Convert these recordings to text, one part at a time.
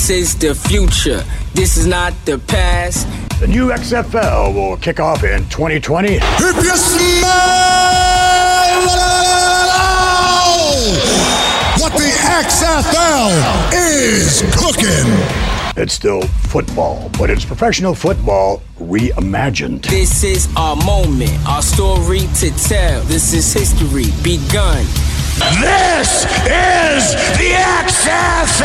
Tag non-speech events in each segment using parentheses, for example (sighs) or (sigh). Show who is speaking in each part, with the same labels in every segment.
Speaker 1: This is the future. This is not the past.
Speaker 2: The new XFL will kick off in 2020.
Speaker 3: If you smell what the XFL is cooking.
Speaker 2: It's still football, but it's professional football reimagined.
Speaker 1: This is our moment, our story to tell. This is history begun.
Speaker 3: This is the XFL!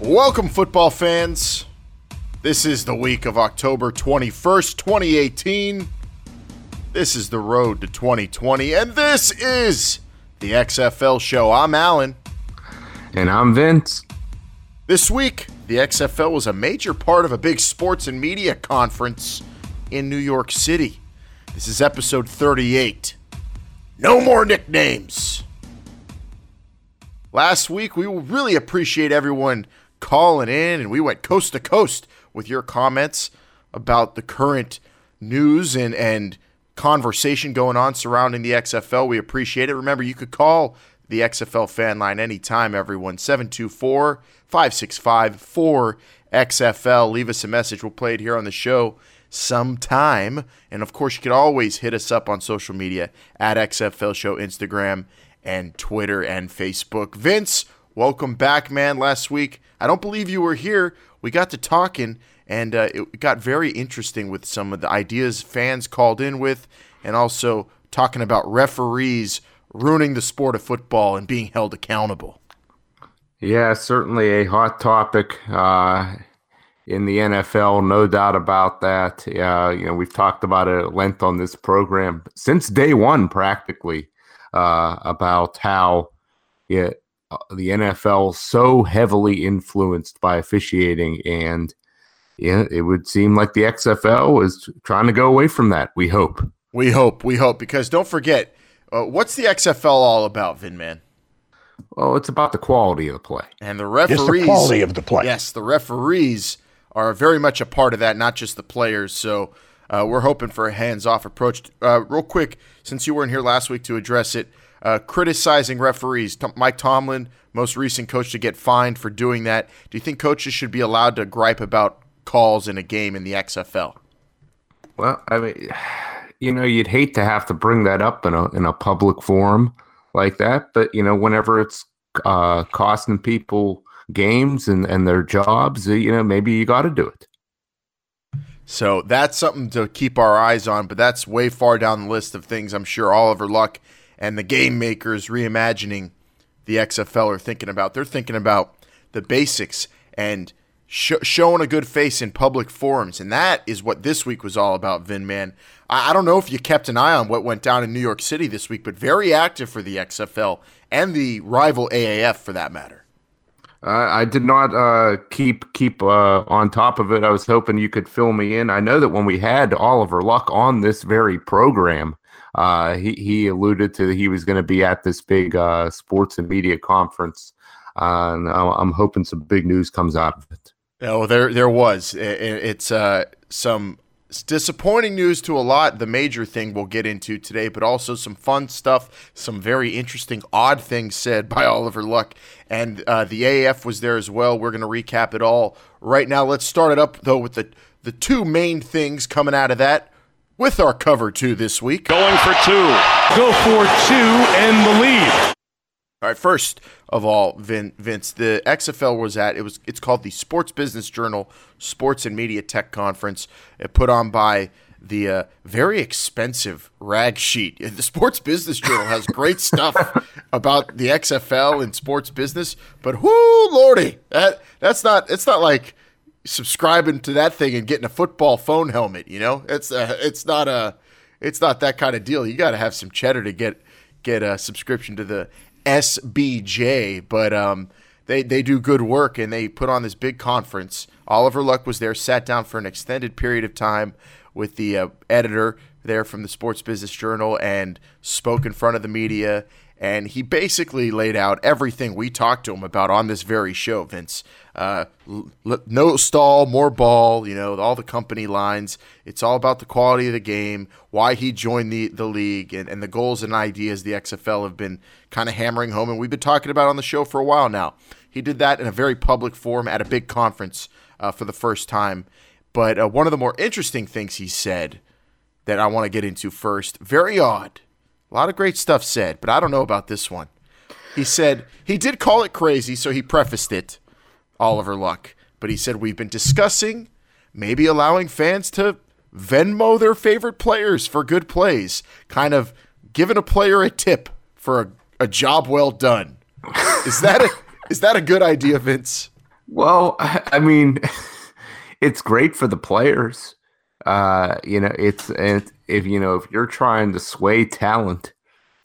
Speaker 4: Welcome, football fans. This is the week of October 21st, 2018. This is the road to 2020, and this is the XFL show. I'm Alan.
Speaker 5: And I'm Vince.
Speaker 4: This week, the XFL was a major part of a big sports and media conference in New York City. This is episode 38. No more nicknames. Last week, we really appreciate everyone calling in, and we went coast to coast with your comments about the current news and, and conversation going on surrounding the XFL. We appreciate it. Remember, you could call the XFL fan line anytime, everyone. 724 565 4XFL. Leave us a message. We'll play it here on the show sometime. And of course, you can always hit us up on social media at XFL Show, Instagram, and Twitter and Facebook. Vince, welcome back, man. Last week, I don't believe you were here. We got to talking, and uh, it got very interesting with some of the ideas fans called in with, and also talking about referees ruining the sport of football and being held accountable.
Speaker 5: Yeah, certainly a hot topic uh, in the NFL, no doubt about that. Uh, you know, we've talked about it at length on this program since day one, practically, uh, about how yeah, uh, the NFL so heavily influenced by officiating, and yeah, it would seem like the XFL is trying to go away from that. We hope.
Speaker 4: We hope. We hope because don't forget uh, what's the XFL all about, Vinman?
Speaker 5: Well, it's about the quality of the play.
Speaker 4: And the referees.
Speaker 2: Just the quality of the play.
Speaker 4: Yes, the referees are very much a part of that, not just the players. So uh, we're hoping for a hands off approach. Uh, real quick, since you weren't here last week to address it, uh, criticizing referees. T- Mike Tomlin, most recent coach to get fined for doing that. Do you think coaches should be allowed to gripe about calls in a game in the XFL?
Speaker 5: Well, I mean you know, you'd hate to have to bring that up in a in a public forum like that, but you know, whenever it's uh, costing people games and and their jobs, uh, you know, maybe you got to do it.
Speaker 4: So that's something to keep our eyes on, but that's way far down the list of things I'm sure Oliver Luck and the game makers reimagining the XFL are thinking about. They're thinking about the basics and sh- showing a good face in public forums, and that is what this week was all about, Vin man. I, I don't know if you kept an eye on what went down in New York City this week, but very active for the XFL and the rival AAF for that matter.
Speaker 5: Uh, I did not uh, keep keep uh, on top of it. I was hoping you could fill me in. I know that when we had Oliver Luck on this very program, uh, he he alluded to that he was going to be at this big uh, sports and media conference, uh, and I'm hoping some big news comes out of it.
Speaker 4: Oh, there there was. It's some it's disappointing news to a lot. The major thing we'll get into today, but also some fun stuff, some very interesting, odd things said (laughs) by Oliver Luck. And uh, the AAF was there as well. We're going to recap it all right now. Let's start it up, though, with the, the two main things coming out of that with our cover two this week.
Speaker 6: Going for two. Go for two and the lead.
Speaker 4: All right, first of all, Vin, Vince, the XFL was at it was it's called the Sports Business Journal Sports and Media Tech Conference, put on by the uh, very expensive rag sheet. (laughs) The Sports Business Journal has great stuff (laughs) about the XFL and sports business, but whoo lordy, that that's not it's not like subscribing to that thing and getting a football phone helmet. You know, it's uh, it's not a it's not that kind of deal. You got to have some cheddar to get get a subscription to the SBJ, but um, they they do good work and they put on this big conference. Oliver Luck was there, sat down for an extended period of time with the uh, editor, there from the Sports Business Journal and spoke in front of the media. And he basically laid out everything we talked to him about on this very show, Vince. Uh, no stall, more ball, you know, all the company lines. It's all about the quality of the game, why he joined the, the league, and, and the goals and ideas the XFL have been kind of hammering home. And we've been talking about on the show for a while now. He did that in a very public forum at a big conference uh, for the first time. But uh, one of the more interesting things he said that I want to get into first, very odd. A lot of great stuff said, but I don't know about this one. He said he did call it crazy, so he prefaced it, Oliver Luck. But he said we've been discussing maybe allowing fans to Venmo their favorite players for good plays, kind of giving a player a tip for a, a job well done. Is that a is that a good idea, Vince?
Speaker 5: Well, I mean, (laughs) it's great for the players. Uh, you know, it's, it's if you know if you're trying to sway talent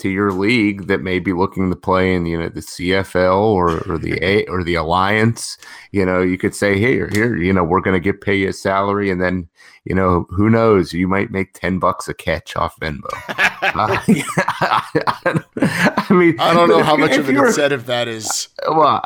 Speaker 5: to your league that may be looking to play in you know the CFL or, or the A or the Alliance, you know, you could say, here, here, you know, we're going to get pay you a salary, and then you know, who knows, you might make ten bucks a catch off Venmo. (laughs) uh, (laughs) I mean,
Speaker 4: I don't know how much of an incentive that is.
Speaker 5: Well,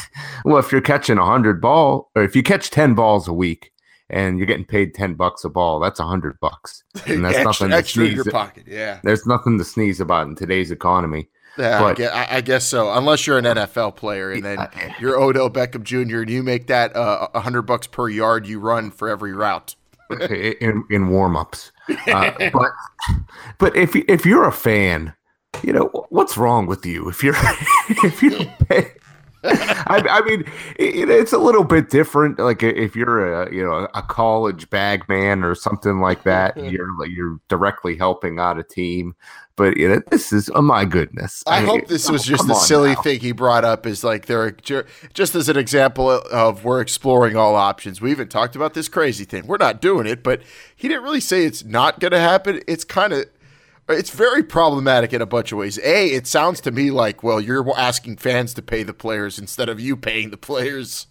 Speaker 5: (laughs) well, if you're catching a hundred ball, or if you catch ten balls a week, and you're getting paid 10 bucks a ball that's a hundred bucks. (laughs) And that's
Speaker 4: extra,
Speaker 5: nothing
Speaker 4: extra in your pocket yeah.
Speaker 5: there's nothing to sneeze about in today's economy
Speaker 4: yeah but, I, guess, I, guess, so unless you're an nfl player and then you're odell beckham jr and you make that uh, a hundred bucks per yard you run for every route. (laughs)
Speaker 5: In, in warm-ups. (laughs) Uh, but but if, if you're a fan you know what's wrong with you if you're if you pay (laughs) I, I, mean, it, it's a little bit different. Like if you're a you know a college bag man or something like that, (laughs) you're you're directly helping out a team. But you know, this is oh my goodness.
Speaker 4: I, I hope this was just a silly now. thing he brought up. Is like there, just as an example of we're exploring all options. We even talked about this crazy thing. We're not doing it, but he didn't really say it's not going to happen. It's kind of it's very problematic in a bunch of ways. A, it sounds to me like, well, you're asking fans to pay the players instead of you paying the players.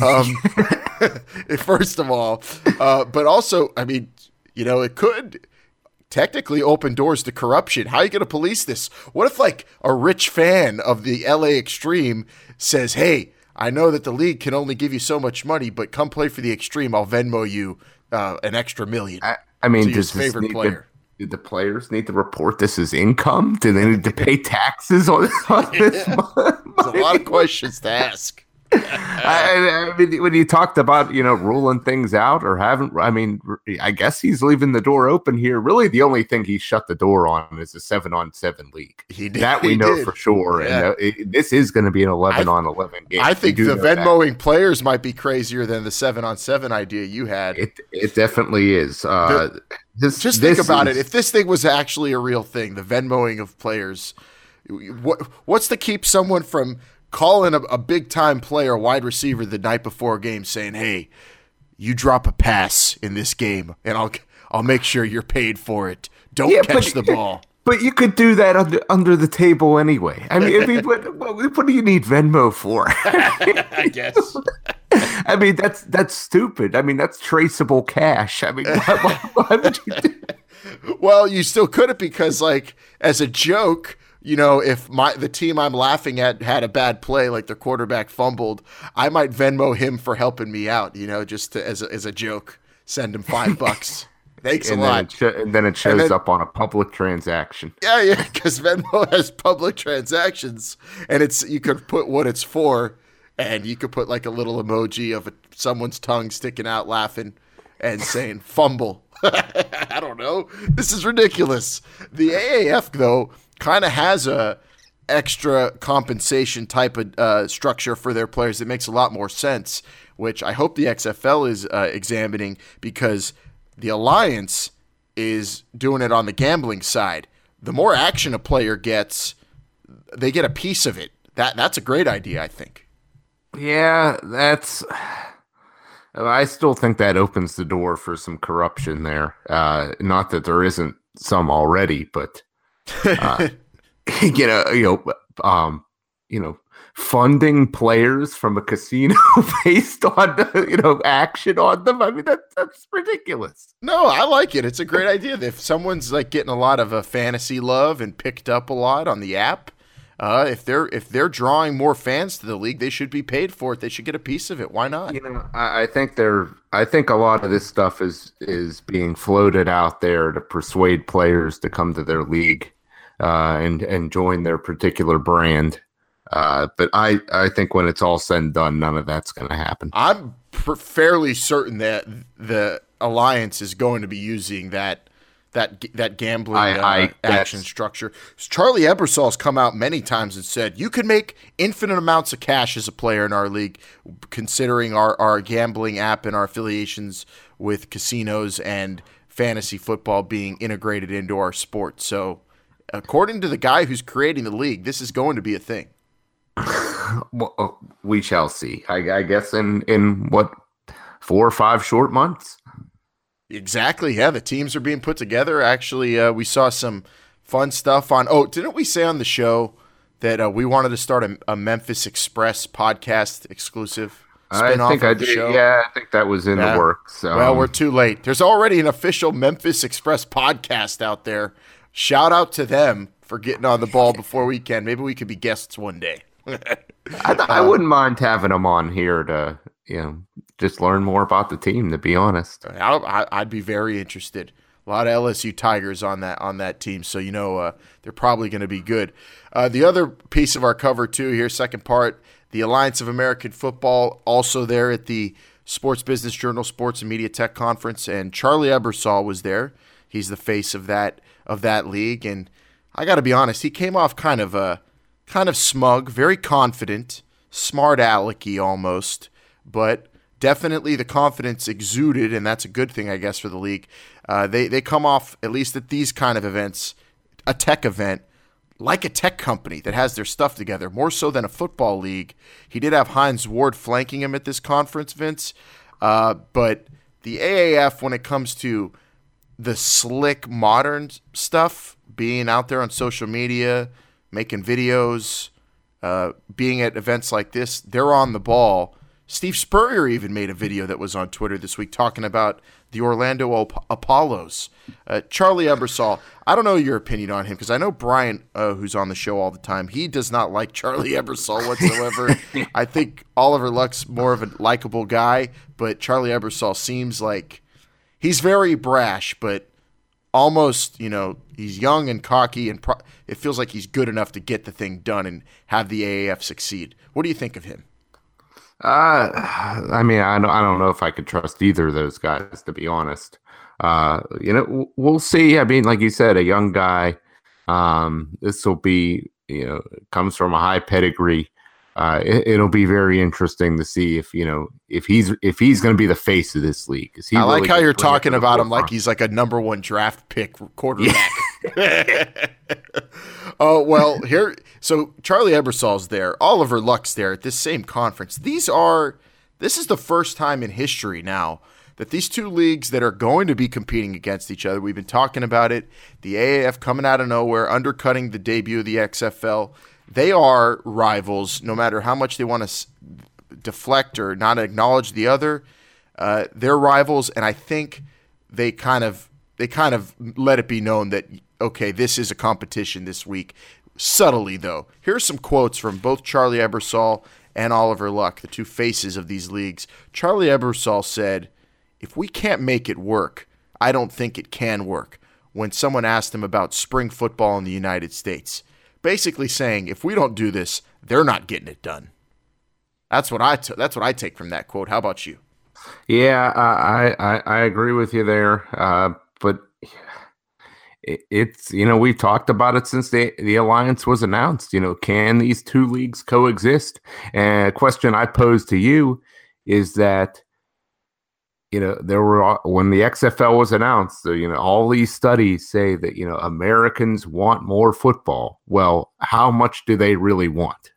Speaker 4: Um, (laughs) first of all, uh, but also, I mean, you know, it could technically open doors to corruption. How are you going to police this? What if, like, a rich fan of the LA Extreme says, hey, I know that the league can only give you so much money, but come play for the Extreme. I'll Venmo you uh, an extra million.
Speaker 5: I, I mean, does favorite player do the players need to report this as income? Do they need to (laughs) pay taxes on, on this? (laughs)
Speaker 4: There's a lot of questions to ask. (laughs)
Speaker 5: I, I, mean, when you talked about you know ruling things out or haven't, I mean, I guess he's leaving the door open here. Really, the only thing he shut the door on is a seven on seven league.
Speaker 4: He did,
Speaker 5: that (laughs) we know did. for sure. Yeah. And uh, it, this is going to be an eleven I, on eleven game.
Speaker 4: I think the Venmoing players might be crazier than the seven on seven idea you had.
Speaker 5: It it definitely is. Uh,
Speaker 4: the, this, just this think about is, it. If this thing was actually a real thing, the Venmoing of players, what what's to keep someone from calling a, a big time player, wide receiver, the night before a game, saying, "Hey, you drop a pass in this game, and I'll I'll make sure you're paid for it. Don't yeah, catch the ball."
Speaker 5: But you could do that under under the table anyway. I mean, I mean (laughs) what, what, what, do you need Venmo for? (laughs)
Speaker 4: I guess.
Speaker 5: I mean, that's that's stupid. I mean, that's traceable cash. I mean, why, why, why would you do? (laughs)
Speaker 4: Well, you still could it because, like, as a joke, you know, if my the team I'm laughing at had a bad play, like their quarterback fumbled, I might Venmo him for helping me out. You know, just to, as a, as a joke, send him five bucks. (laughs) Thanks
Speaker 5: and
Speaker 4: a lot.
Speaker 5: Sh- and then it shows then, up on a public transaction.
Speaker 4: Yeah, yeah, because Venmo (laughs) has public transactions, and it's you could put what it's for, and you could put like a little emoji of a, someone's tongue sticking out, laughing, and saying "fumble." (laughs) I don't know. This is ridiculous. The AAF though kind of has a extra compensation type of uh, structure for their players that makes a lot more sense, which I hope the XFL is uh, examining because the Alliance is doing it on the gambling side. The more action a player gets, they get a piece of it. That that's a great idea, I think.
Speaker 5: Yeah, that's. I still think that opens the door for some corruption there. Uh, not that there isn't some already, but uh, (laughs) you know, you know, um, you know, funding players from a casino (laughs) based on you know action on them. I mean that, that's ridiculous.
Speaker 4: No, I like it. It's a great idea. If someone's like getting a lot of uh, fantasy love and picked up a lot on the app, uh, if they're if they're drawing more fans to the league, they should be paid for it. They should get a piece of it. Why not?
Speaker 5: You know, I, I think they're. I think a lot of this stuff is is being floated out there to persuade players to come to their league uh, and and join their particular brand. Uh, but I, I think when it's all said and done, none of that's going to happen.
Speaker 4: I'm pr- fairly certain that the alliance is going to be using that that that gambling
Speaker 5: I-
Speaker 4: uh,
Speaker 5: I-
Speaker 4: action
Speaker 5: that's-
Speaker 4: structure. Charlie Ebersol's come out many times and said you can make infinite amounts of cash as a player in our league, considering our our gambling app and our affiliations with casinos and fantasy football being integrated into our sport. So, according to the guy who's creating the league, this is going to be a thing. (laughs)
Speaker 5: Well, uh, we shall see. I, I guess in in what four or five short months.
Speaker 4: Exactly. Yeah, the teams are being put together. Actually, uh, we saw some fun stuff on. Oh, didn't we say on the show that uh, we wanted to start a, a Memphis Express podcast exclusive?
Speaker 5: I
Speaker 4: spin-off
Speaker 5: think
Speaker 4: of
Speaker 5: I
Speaker 4: the
Speaker 5: did.
Speaker 4: show?
Speaker 5: Yeah, I think that was in
Speaker 4: Yeah.
Speaker 5: the works. So.
Speaker 4: Well, we're too late. There's already an official Memphis Express podcast out there. Shout out to them for getting on the ball before we can. Maybe we could be guests one day. (laughs)
Speaker 5: I, I wouldn't mind having them on here to you know just learn more about the team. To be honest,
Speaker 4: I, I'd be very interested. A lot of LSU Tigers on that on that team, so you know uh, they're probably going to be good. Uh, the other piece of our cover two here, second part, the Alliance of American Football, also there at the Sports Business Journal Sports and Media Tech Conference, and Charlie Ebersol was there. He's the face of that of that league, and I got to be honest, he came off kind of uh, kind of smug, very confident, smart alecky almost, but definitely the confidence exuded, and that's a good thing, I guess, for the league. Uh, they they come off at least at these kind of events, a tech event, like a tech company that has their stuff together, more so than a football league. He did have Hines Ward flanking him at this conference, Vince, uh, but the AAF, when it comes to the slick modern stuff, being out there on social media, making videos, uh, being at events like this, they're on the ball. Steve Spurrier even made a video that was on Twitter this week talking about the Orlando Ap- Apollos. Uh, Charlie Ebersol, I don't know your opinion on him because I know Brian, uh, who's on the show all the time, he does not like Charlie (laughs) Ebersol whatsoever. (laughs) I think Oliver Luck's more of a likable guy, but Charlie Ebersol seems like he's very brash, but almost, you know, he's young and cocky, and pro- it feels like he's good enough to get the thing done and have the AAF succeed. What do you think of him?
Speaker 5: Uh, (sighs) I mean, I don't, I don't know if I could trust either of those guys to be honest. Uh, you know, we'll see. I mean, like you said, a young guy. Um, this will be, you know, comes from a high pedigree. Uh, it, it'll be very interesting to see if you know if he's if he's going to be the face of this league. Is he
Speaker 4: I like
Speaker 5: really
Speaker 4: how you're
Speaker 5: bring it to
Speaker 4: talking about him like he's like a number one draft pick quarterback. (laughs) oh well, here. So Charlie Ebersol's there. Oliver Luck's there at this same conference. These are. This is the first time in history now that these two leagues that are going to be competing against each other. We've been talking about it. The AAF coming out of nowhere, undercutting the debut of the XFL. They are rivals, no matter how much they want to s- deflect or not acknowledge the other. Uh, they're rivals, and I think they kind of they kind of let it be known that okay, this is a competition this week. Subtly though, here are some quotes from both Charlie Ebersol and Oliver Luck, the two faces of these leagues. Charlie Ebersol said, "If we can't make it work, I don't think it can work." When someone asked him about spring football in the United States, basically saying, "If we don't do this, they're not getting it done." That's what I t- that's what I take from that quote. How about you?
Speaker 5: Yeah, I I, I agree with you there. Uh, but it's you know we've talked about it since the the alliance was announced. You know, can these two leagues coexist? And a question I pose to you is that you know there were when the XFL was announced, you know all these studies say that you know Americans want more football. Well, how much do they really want?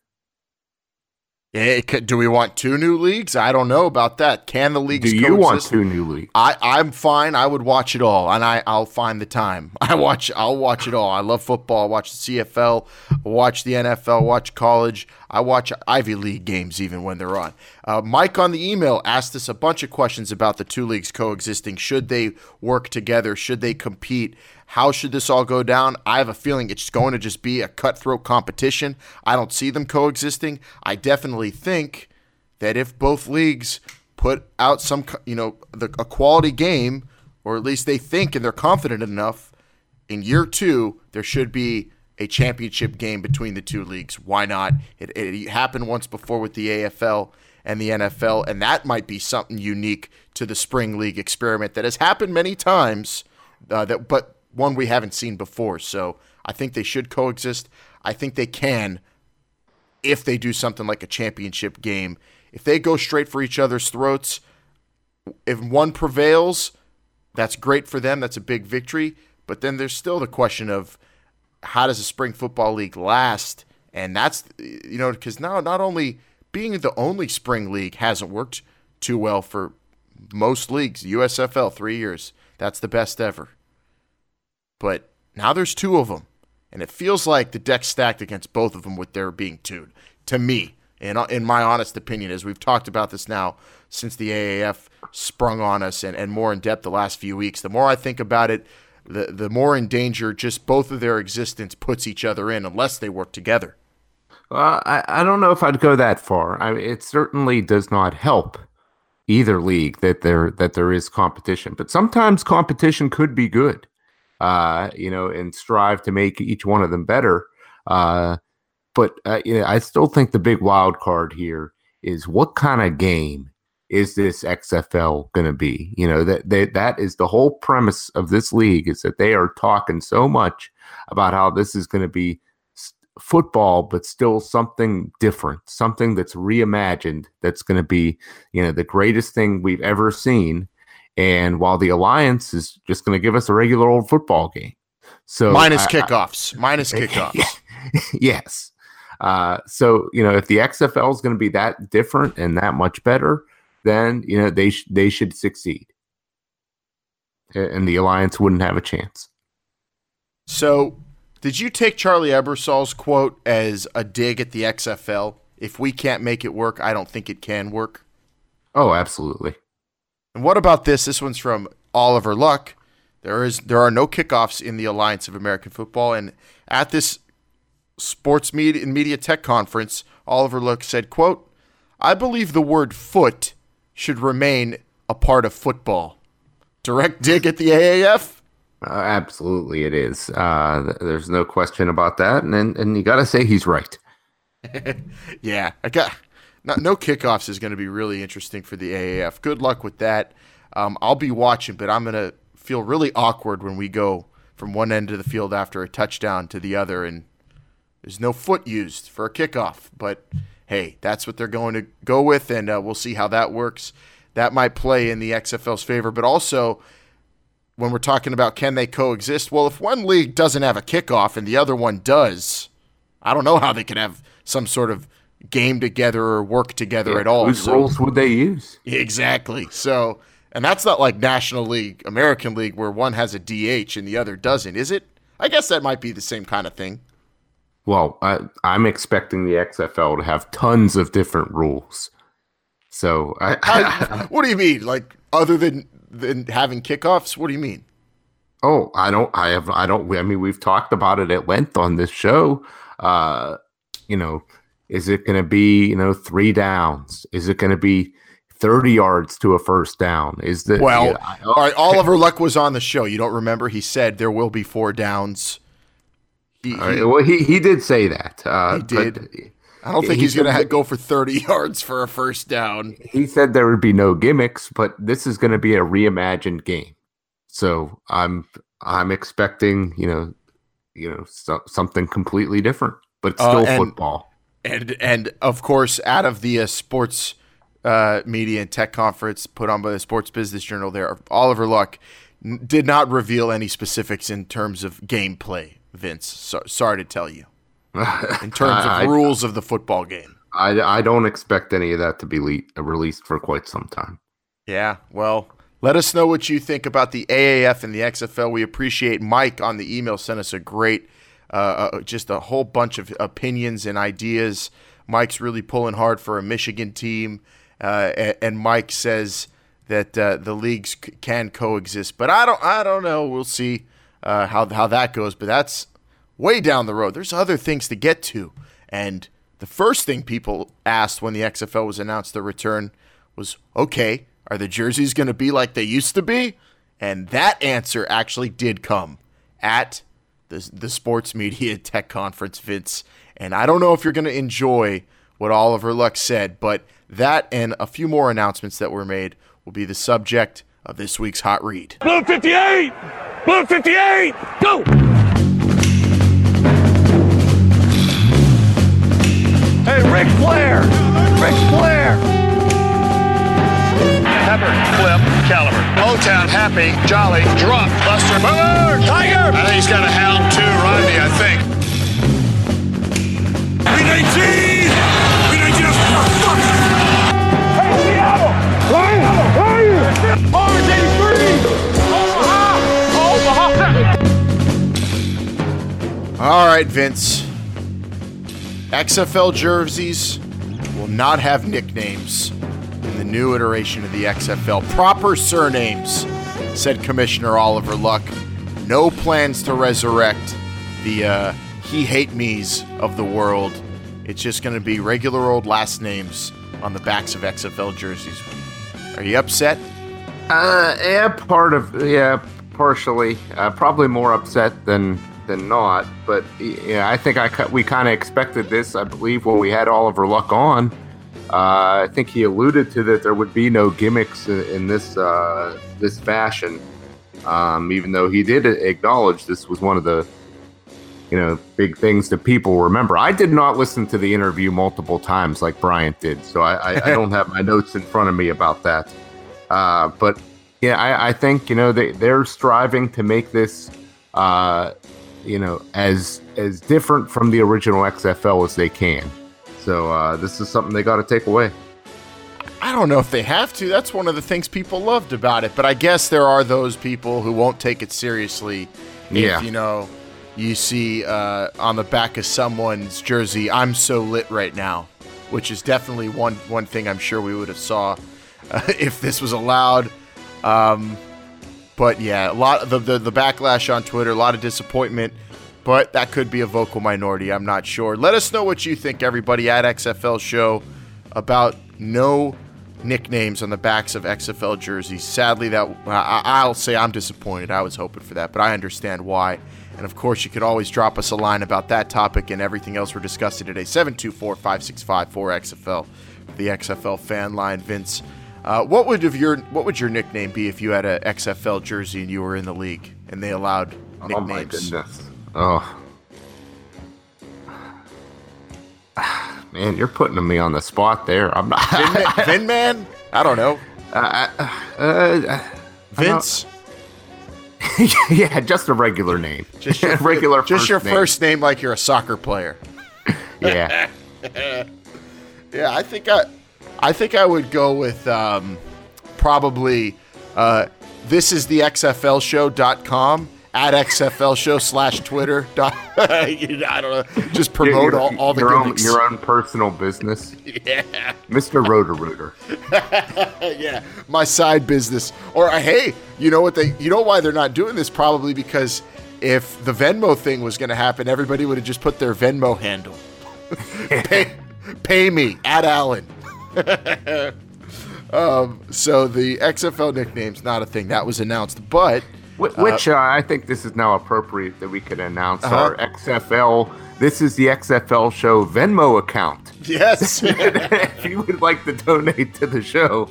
Speaker 4: Eh, could- do we want two new leagues? I don't know about that. Can the leagues
Speaker 5: Do you want two new leagues?
Speaker 4: I, I'm fine. I would watch it all, and I, I'll find the time. (laughs) I watch. I'll watch it all. I love football. I watch the CFL. Watch the NFL. Watch college. I watch Ivy League games even when they're on. Uh, Mike on the email asked us a bunch of questions about the two leagues coexisting. Should they work together? Should they compete? How should this all go down? I have a feeling it's going to just be a cutthroat competition. I don't see them coexisting. I definitely think that if both leagues put out some, you know, the, a quality game, or at least they think and they're confident enough, in year two there should be a championship game between the two leagues. Why not? It, it happened once before with the AFL and the NFL, and that might be something unique to the spring league experiment that has happened many times. Uh, that, but one we haven't seen before. So I think they should coexist. I think they can if they do something like a championship game. If they go straight for each other's throats, if one prevails, that's great for them. That's a big victory. But then there's still the question of how does a spring football league last? And that's you know because now not only being the only spring league hasn't worked too well for most leagues. USFL three years that's the best ever. But now there's two of them, and it feels like the deck's stacked against both of them with there being two. To me, in in my honest opinion, as we've talked about this now since the AAF sprung on us and, and more in depth the last few weeks, the more I think about it, the the more in danger just both of their existence puts each other in unless they work together.
Speaker 5: Well, I, I don't know if I'd go that far. I mean, it certainly does not help either league that there that there is competition, but sometimes competition could be good. Uh, you know, and strive to make each one of them better. Uh, but uh, yeah, I still think the big wild card here is what kind of game is this XFL going to be? You know that that is the whole premise of this league is that they are talking so much about how this is going to be football, but still something different, something that's reimagined. That's going to be you know the greatest thing we've ever seen. And while the alliance is just going to give us a regular old football game, so
Speaker 4: Minus
Speaker 5: I- I-
Speaker 4: kickoffs. Minus (laughs) kickoffs. (laughs)
Speaker 5: yes. Uh, so you know, if the XFL is going to be that different and that much better, then you know they sh- they should succeed, and the alliance wouldn't have a chance.
Speaker 4: So, did you take Charlie Ebersol's quote as a dig at the XFL? If we can't make it work, I don't think it can work.
Speaker 5: Oh, absolutely.
Speaker 4: And what about this? This one's from Oliver Luck. There is there are no kickoffs in the Alliance of American Football, and at this sports media and media tech conference, Oliver Luck said, "quote I believe the word foot should remain a part of football." Direct dig at the AAF.
Speaker 5: Uh, absolutely, it is. Uh, th- there's no question about that, and and, and you got to say he's right. (laughs)
Speaker 4: Yeah, I got no, no kickoffs is going to be really interesting for the AAF. Good luck with that. Um, I'll be watching, but I'm going to feel really awkward when we go from one end of the field after a touchdown to the other, and there's no foot used for a kickoff. But hey, that's what they're going to go with, and uh, we'll see how that works. That might play in the XFL's favor, but also when we're talking about can they coexist? Well, if one league doesn't have a kickoff and the other one does, I don't know how they can have some sort of game together or work together at all.
Speaker 5: Whose
Speaker 4: So-
Speaker 5: roles would they use?
Speaker 4: Exactly. So, and that's not like National League, American League, where one has a DH and the other doesn't, is it? I guess that might be the same kind of thing.
Speaker 5: Well, I, I'm expecting the XFL to have tons of different rules. So I,
Speaker 4: How- (laughs) what do you mean? Like other than than having kickoffs? What do you mean?
Speaker 5: Oh, I don't. I have. I don't. I mean, we've talked about it at length on this show. Uh, you know, is it going to be you know three downs? Is it going to be thirty yards to a first down? Is the
Speaker 4: Well,
Speaker 5: yeah, I-
Speaker 4: all right. Oliver Luck was on the show. You don't remember? He said there will be four downs. He,
Speaker 5: right, well, he he did say that. Uh,
Speaker 4: He did? I don't think
Speaker 5: he
Speaker 4: he's going to
Speaker 5: said
Speaker 4: ha-
Speaker 5: that-
Speaker 4: go for thirty (laughs) yards for a first down.
Speaker 5: He said there would be no gimmicks, but this is going to be a reimagined game. So I'm I'm expecting you know you know so, something completely different, but it's
Speaker 4: Uh,
Speaker 5: still
Speaker 4: and-
Speaker 5: football.
Speaker 4: And and of course, out of the uh, sports uh, media and tech conference put on by the Sports Business Journal, there Oliver Luck n- did not reveal any specifics in terms of gameplay. Vince, so, sorry to tell you, in (laughs) terms of
Speaker 5: I-
Speaker 4: rules of the football game.
Speaker 5: I, I don't expect any of that to be le- released for quite some time.
Speaker 4: Yeah, well, let us know what you think about the AAF and the XFL. We appreciate Mike on the email sent us a great, uh, uh, just a whole bunch of opinions and ideas. Mike's really pulling hard for a Michigan team, uh, and, and, Mike says that uh, the leagues c- can coexist. But I don't, I don't know. We'll see uh, how how that goes. But that's way down the road. There's other things to get to, and the first thing people asked when the XFL was announced the return was, okay, are the jerseys going to be like they used to be? And that answer actually did come at the, the Sports Media (laughs) Tech Conference, Vince. And I don't know if you're going to enjoy what Oliver Luck said, but that and a few more announcements that were made will be the subject of this week's Hot Read.
Speaker 6: Blue 58! Blue 58! Go! Hey, Ric Flair! Ric Flair!
Speaker 7: Pepper, Flip, Caliber. O-Town, Happy, Jolly, Drunk, Buster, Boomer, Tiger! I think he's got a hound too, Rodney, I think.
Speaker 3: We need cheese! We need just motherfucker!
Speaker 6: Hey, Seattle! Where are you? Orange 83!
Speaker 4: All right, Vince. XFL jerseys will not have nicknames the new iteration of the XFL. Proper surnames, said Commissioner Oliver Luck. No plans to resurrect the uh, he hate me's of the world. It's just going to be regular old last names on the backs of XFL jerseys. Are you upset?
Speaker 5: Uh, yeah, part of yeah, partially. Uh, probably more upset than than not. But yeah, I think I we kind of expected this. I believe when we had Oliver Luck on, I think he alluded to that there would be no gimmicks in, in this uh, this fashion. Um, even though he did acknowledge this was one of the you know big things that people remember. I did not listen to the interview multiple times like Bryant did, so I, I, I don't (laughs) have my notes in front of me about that. Uh, but yeah, I, I, think you know they they're striving to make this uh, you know as as different from the original XFL as they can. So uh, this is something they got to take away.
Speaker 4: I don't know if they have to. That's one of the things people loved about it. But I guess there are those people who won't take it seriously.
Speaker 5: Yeah.
Speaker 4: If, you know, you see uh, on the back of someone's jersey, "I'm so lit right now," which is definitely one one thing I'm sure we would have saw uh, (laughs) if this was allowed. Um, but yeah, a lot of the, the the backlash on Twitter, a lot of disappointment but that could be a vocal minority. I'm not sure. Let us know what you think, everybody, at XFL Show about no nicknames on the backs of XFL jerseys. Sadly, that I, will say I'm disappointed. I was hoping for that, but I understand why. And of course, you could always drop us a line about that topic and everything else we're discussing today. 724 565 4XFL, the XFL fan line. Vince, uh, what would your what would your nickname be if you had an XFL jersey and you were in the league and they allowed nicknames? Oh
Speaker 5: my goodness. Oh. Man, you're putting me on the spot there. I'm not.
Speaker 4: Vin, (laughs) Vin Man? I don't know.
Speaker 5: Uh, uh, uh
Speaker 4: Vince? (laughs)
Speaker 5: yeah, just a regular name.
Speaker 4: Just your (laughs) regular Just your name. first name like you're a soccer player.
Speaker 5: yeah.
Speaker 4: yeah, I think I I think I would go with um, probably uh, this is the XFL show.com at XFL show slash Twitter. (laughs) I don't know. Just promote your, all, all the
Speaker 5: your. Own, your own personal business. (laughs)
Speaker 4: Yeah.
Speaker 5: Mr. Roto-Rooter. (laughs)
Speaker 4: yeah. My side business. Or uh, hey, you know what they you know why they're not doing this? Probably because if the Venmo thing was gonna happen, everybody would have just put their Venmo handle. pay, pay me at Alan. um, so the XFL nickname's not a thing. That was announced. But
Speaker 5: which uh, I think this is now appropriate that we could announce uh-huh. our XFL. This is the XFL show Venmo account.
Speaker 4: Yes. (laughs)
Speaker 5: if you would like to donate to the show.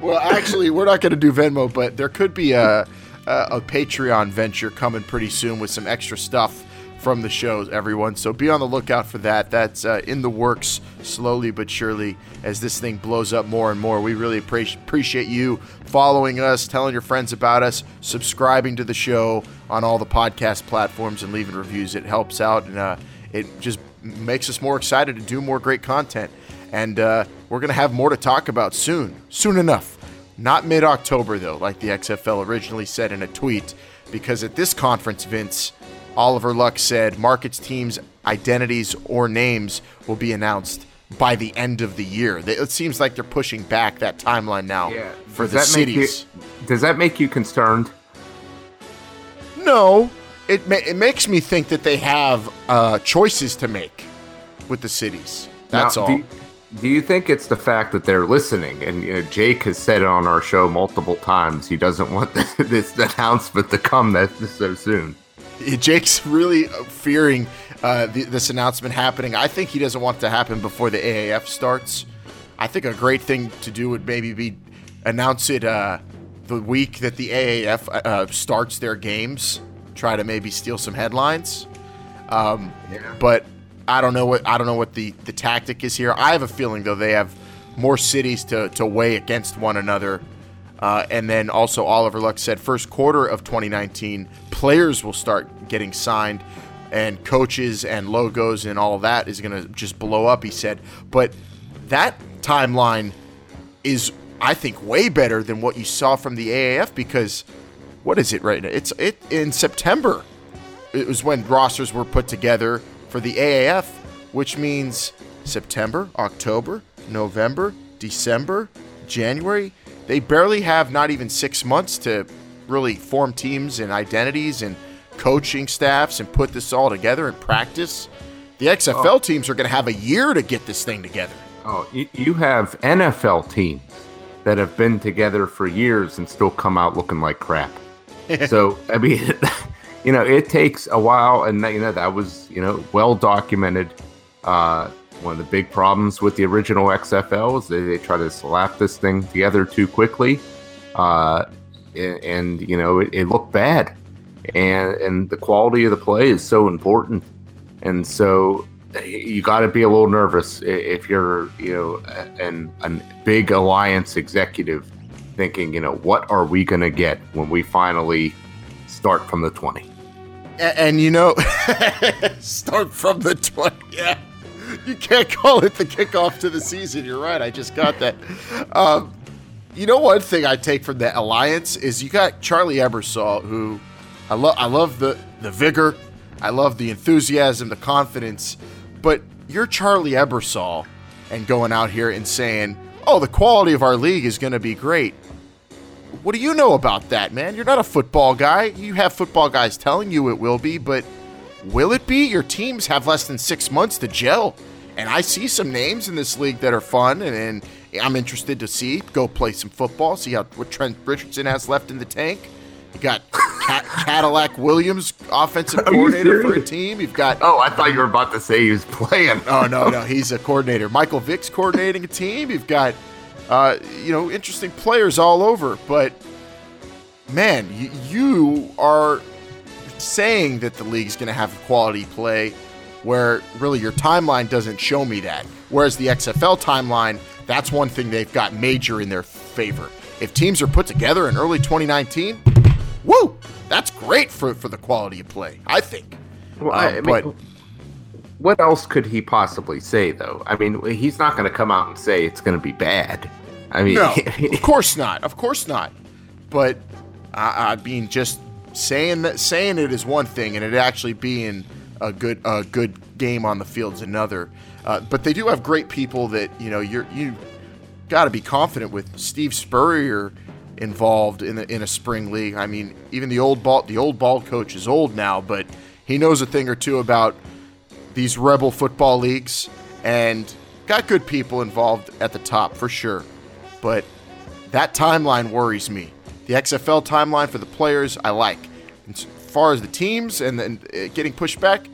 Speaker 4: Well, actually, we're not going to do Venmo, but there could be a, a, a Patreon venture coming pretty soon with some extra stuff from the shows, everyone. So be on the lookout for that. That's uh, in the works slowly but surely as this thing blows up more and more. We really appreciate you following us, telling your friends about us, subscribing to the show on all the podcast platforms, and leaving reviews. It helps out and uh, it just makes us more excited to do more great content. And uh, we're going to have more to talk about soon, soon enough. Not mid October, though, like the XFL originally said in a tweet, because at this conference, Vince, Oliver Luck said markets teams' identities or names will be announced by the end of the year. It seems like they're pushing back that timeline now
Speaker 5: Yeah.
Speaker 4: for
Speaker 5: Does
Speaker 4: the
Speaker 5: that make you-
Speaker 4: cities.
Speaker 5: does that make you concerned?
Speaker 4: No, it ma- it makes me think that they have uh, choices to make with the cities. That's
Speaker 5: Now,
Speaker 4: all.
Speaker 5: Do you, do you think it's the fact that they're listening? And you know, Jake has said on our show multiple times. He doesn't want this, (laughs) this announcement to come that so soon. (laughs)
Speaker 4: Jake's really fearing uh, th- this announcement happening. I think he doesn't want it to happen before the AAF starts. I think a great thing to do would maybe be announce it uh, the week that the AAF uh, starts their games. Try to maybe steal some headlines. Um, But I don't know what I don't know what the, the tactic is here. I have a feeling though they have more cities to, to weigh against one another. Uh, and then also Oliver Luck said first quarter of 2019 players will start getting signed and coaches and logos and all that is going to just blow up he said but that timeline is I think way better than what you saw from the AAF because what is it right now it's it in September it was when rosters were put together for the AAF, which means September, October, November, December, January. They barely have not even six months to really form teams and identities and coaching staffs and put this all together and practice. The XFL teams are going to have a year to get this thing together.
Speaker 5: Oh, you, you have NFL teams that have been together for years and still come out looking like crap. (laughs) so I mean, (laughs) you know, it takes a while, and you know that was you know well documented. Uh, one of the big problems with the original XFL is they, they try to slap this thing together too quickly, uh, and, and you know it, it looked bad, and and the quality of the play is so important, and so you got to be a little nervous if you're you know an a big alliance executive thinking you know what are we going to get when we finally start from the 20
Speaker 4: A- And, you know, (laughs) start from the 20. Yeah. You can't call it the kickoff to the season. You're right. I just got that. Um, you know, one thing I take from the alliance is you got Charlie Ebersol, who I love. I love the the vigor, I love the enthusiasm, the confidence. But you're Charlie Ebersol, and going out here and saying, "Oh, the quality of our league is going to be great." What do you know about that, man? You're not a football guy. You have football guys telling you it will be, but will it be? Your teams have less than six months to gel. And I see some names in this league that are fun, and, and I'm interested to see. Go play some football, see how what Trent Richardson has left in the tank. You got Cat, Cadillac Williams, offensive (laughs) coordinator for a team. You've got
Speaker 5: oh i thought you were about to say he was playing (laughs)
Speaker 4: Oh no, no, he's a coordinator. Michael Vick's coordinating a team. You've got, uh, you know, interesting players all over. But man, you, you are saying that the league's going to have a quality play, where really your timeline doesn't show me that. Whereas the XFL timeline, that's one thing they've got major in their favor. If teams are put together in early 2019, woo, that's great for for the quality of play. I think.
Speaker 5: well, I,
Speaker 4: Um,
Speaker 5: I
Speaker 4: but-
Speaker 5: what else could he possibly say though i mean he's not going to come out and say it's going to be bad i mean
Speaker 4: No, (laughs) of course not. Of course not. But I, I mean, just saying that saying it is one thing, and it actually being a good a good game on the field is another. Uh, but they do have great people that you know you're you got to be confident with. Steve Spurrier involved in the, in a spring league. I mean, even the old ball the old ball coach is old now, but he knows a thing or two about these rebel football leagues and got good people involved at the top for sure. But that timeline worries me. The XFL timeline for the players, I like. As far as the teams and then uh, getting pushed back,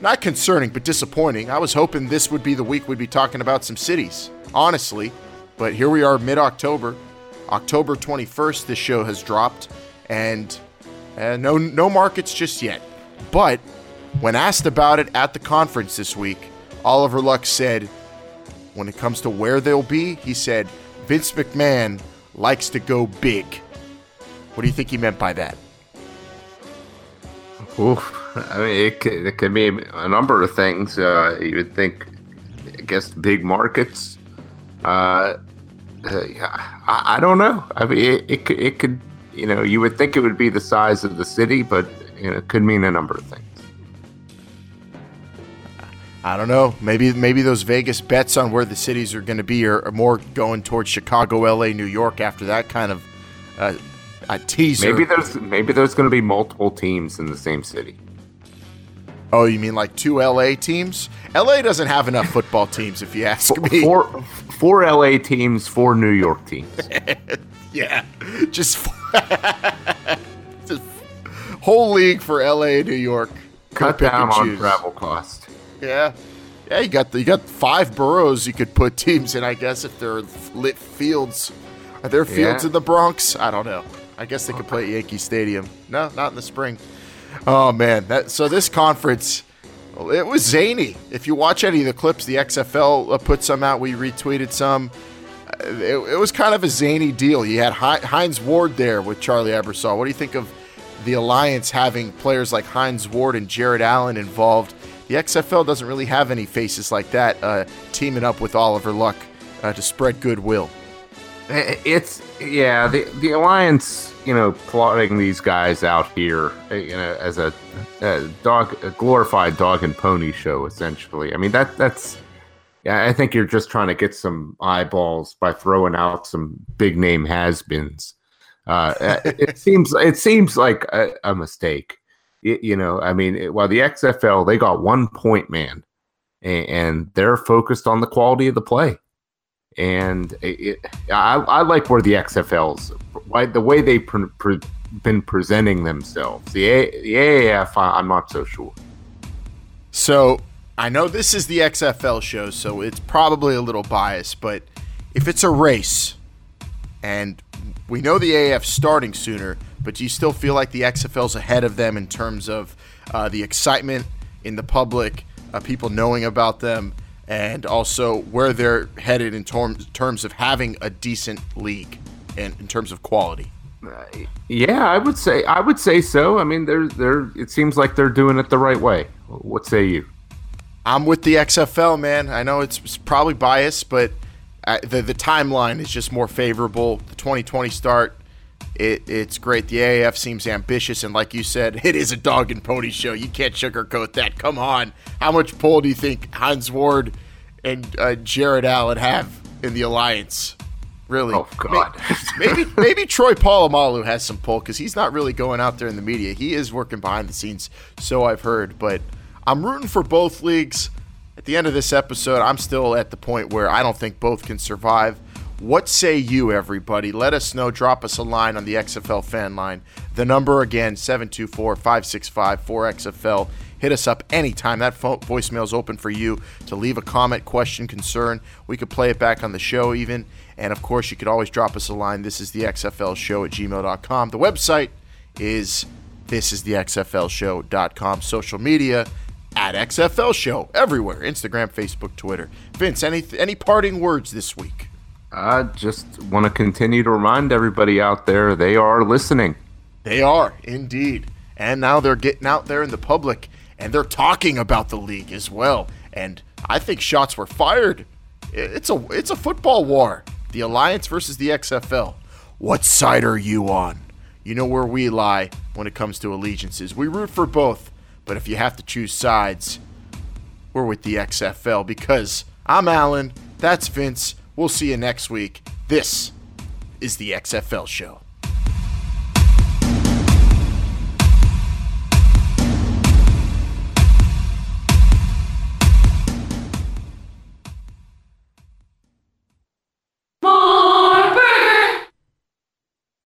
Speaker 4: not concerning, but disappointing. I was hoping this would be the week we'd be talking about some cities, honestly. But here we are, mid October. October 21st, this show has dropped, and uh, no, no markets just yet. But when asked about it at the conference this week, Oliver Luck said, when it comes to where they'll be, he said, Vince McMahon likes to go big. What do you think he meant by that?
Speaker 5: Oof. I mean, it could, it could be a number of things. Uh, you would think, I guess, big markets. Uh, uh, I, I, don't know. I mean, it, it, could, it could, you know, you would think it would be the size of the city, but you know, it could mean a number of things.
Speaker 4: I don't know. Maybe maybe those Vegas bets on where the cities are going to be are, are, more going towards Chicago, L.A., New York after that kind of uh, a teaser.
Speaker 5: Maybe there's maybe there's going to be multiple teams in the same city.
Speaker 4: Oh, you mean like two LA teams? LA doesn't have enough football teams, if you ask me.
Speaker 5: Four, four LA teams, four New York teams. (laughs)
Speaker 4: yeah, just, (laughs) just whole league for LA, New York.
Speaker 5: Cut down on travel cost.
Speaker 4: Yeah, yeah. You got the, you got five boroughs you could put teams in. I guess if they're lit fields. Are there fields yeah. in the Bronx? I don't know. I guess they could play at Yankee Stadium. No, not in the spring. Oh man, that so this conference it was zany. If you watch any of the clips, the XFL uh, put some out. We retweeted some. Uh, it, it was kind of a zany deal. You had Hines Ward there with Charlie Ebersol. What do you think of the alliance having players like Hines Ward and Jared Allen involved? The XFL doesn't really have any faces like that uh, teaming up with Oliver Luck uh, to spread goodwill.
Speaker 5: It's yeah, the the alliance, you know, plotting these guys out here, uh, you know, as a, a dog, a glorified dog and pony show, essentially. I mean, that that's yeah, I think you're just trying to get some eyeballs by throwing out some big name has-beens. Uh, uh it (laughs) seems it seems like a, a mistake. It, you know, I mean, it, while the XFL they got one point man, and, and they're focused on the quality of the play and it, I, I, like where the XFLs, the way they've pre- pre- been presenting themselves. The, A, the AAF, I'm not so sure.
Speaker 4: So I know this is the XFL show, so it's probably a little biased, but if it's a race, and we know the AAF starting sooner, but do you still feel like the XFL's ahead of them in terms of uh, the excitement in the public, uh, people knowing about them? And also where they're headed in terms terms of having a decent league and in terms of quality.
Speaker 5: Yeah, I would say I would say so. I mean, they're they're it seems like they're doing it the right way. What say you?
Speaker 4: I'm with the XFL, man. I know it's, it's probably biased, but uh, the the timeline is just more favorable. The 2020 start, it, it's great. The AAF seems ambitious, and like you said, (laughs) it is a dog and pony show. You can't sugarcoat that. Come on, how much pull do you think Hines Ward and uh, Jared Allen have in the alliance? Really?
Speaker 5: Oh God. (laughs)
Speaker 4: maybe maybe Troy Polamalu has some pull because he's not really going out there in the media. He is working behind the scenes, so I've heard. But I'm rooting for both leagues. At the end of this episode, I'm still at the point where I don't think both can survive. What say you, everybody? Let us know. Drop us a line on the XFL fan line. The number again, 724 565 4XFL. Hit us up anytime. That voicemail is open for you to leave a comment, question, concern. We could play it back on the show even. And of course, you could always drop us a line. This is the XFL show at gmail.com. The website is this is the XFL show.com. Social media at XFL show everywhere Instagram, Facebook, Twitter. Vince, any, any parting words this week?
Speaker 5: I just want to continue to remind everybody out there they are listening.
Speaker 4: They are indeed. And now they're getting out there in the public and they're talking about the league as well. And I think shots were fired. It's a it's a football war. The Alliance versus the XFL. What side are you on? You know where we lie when it comes to allegiances. We root for both, but if you have to choose sides, we're with the XFL because I'm Alan, that's Vince, We'll see you next week. This is the XFL Show.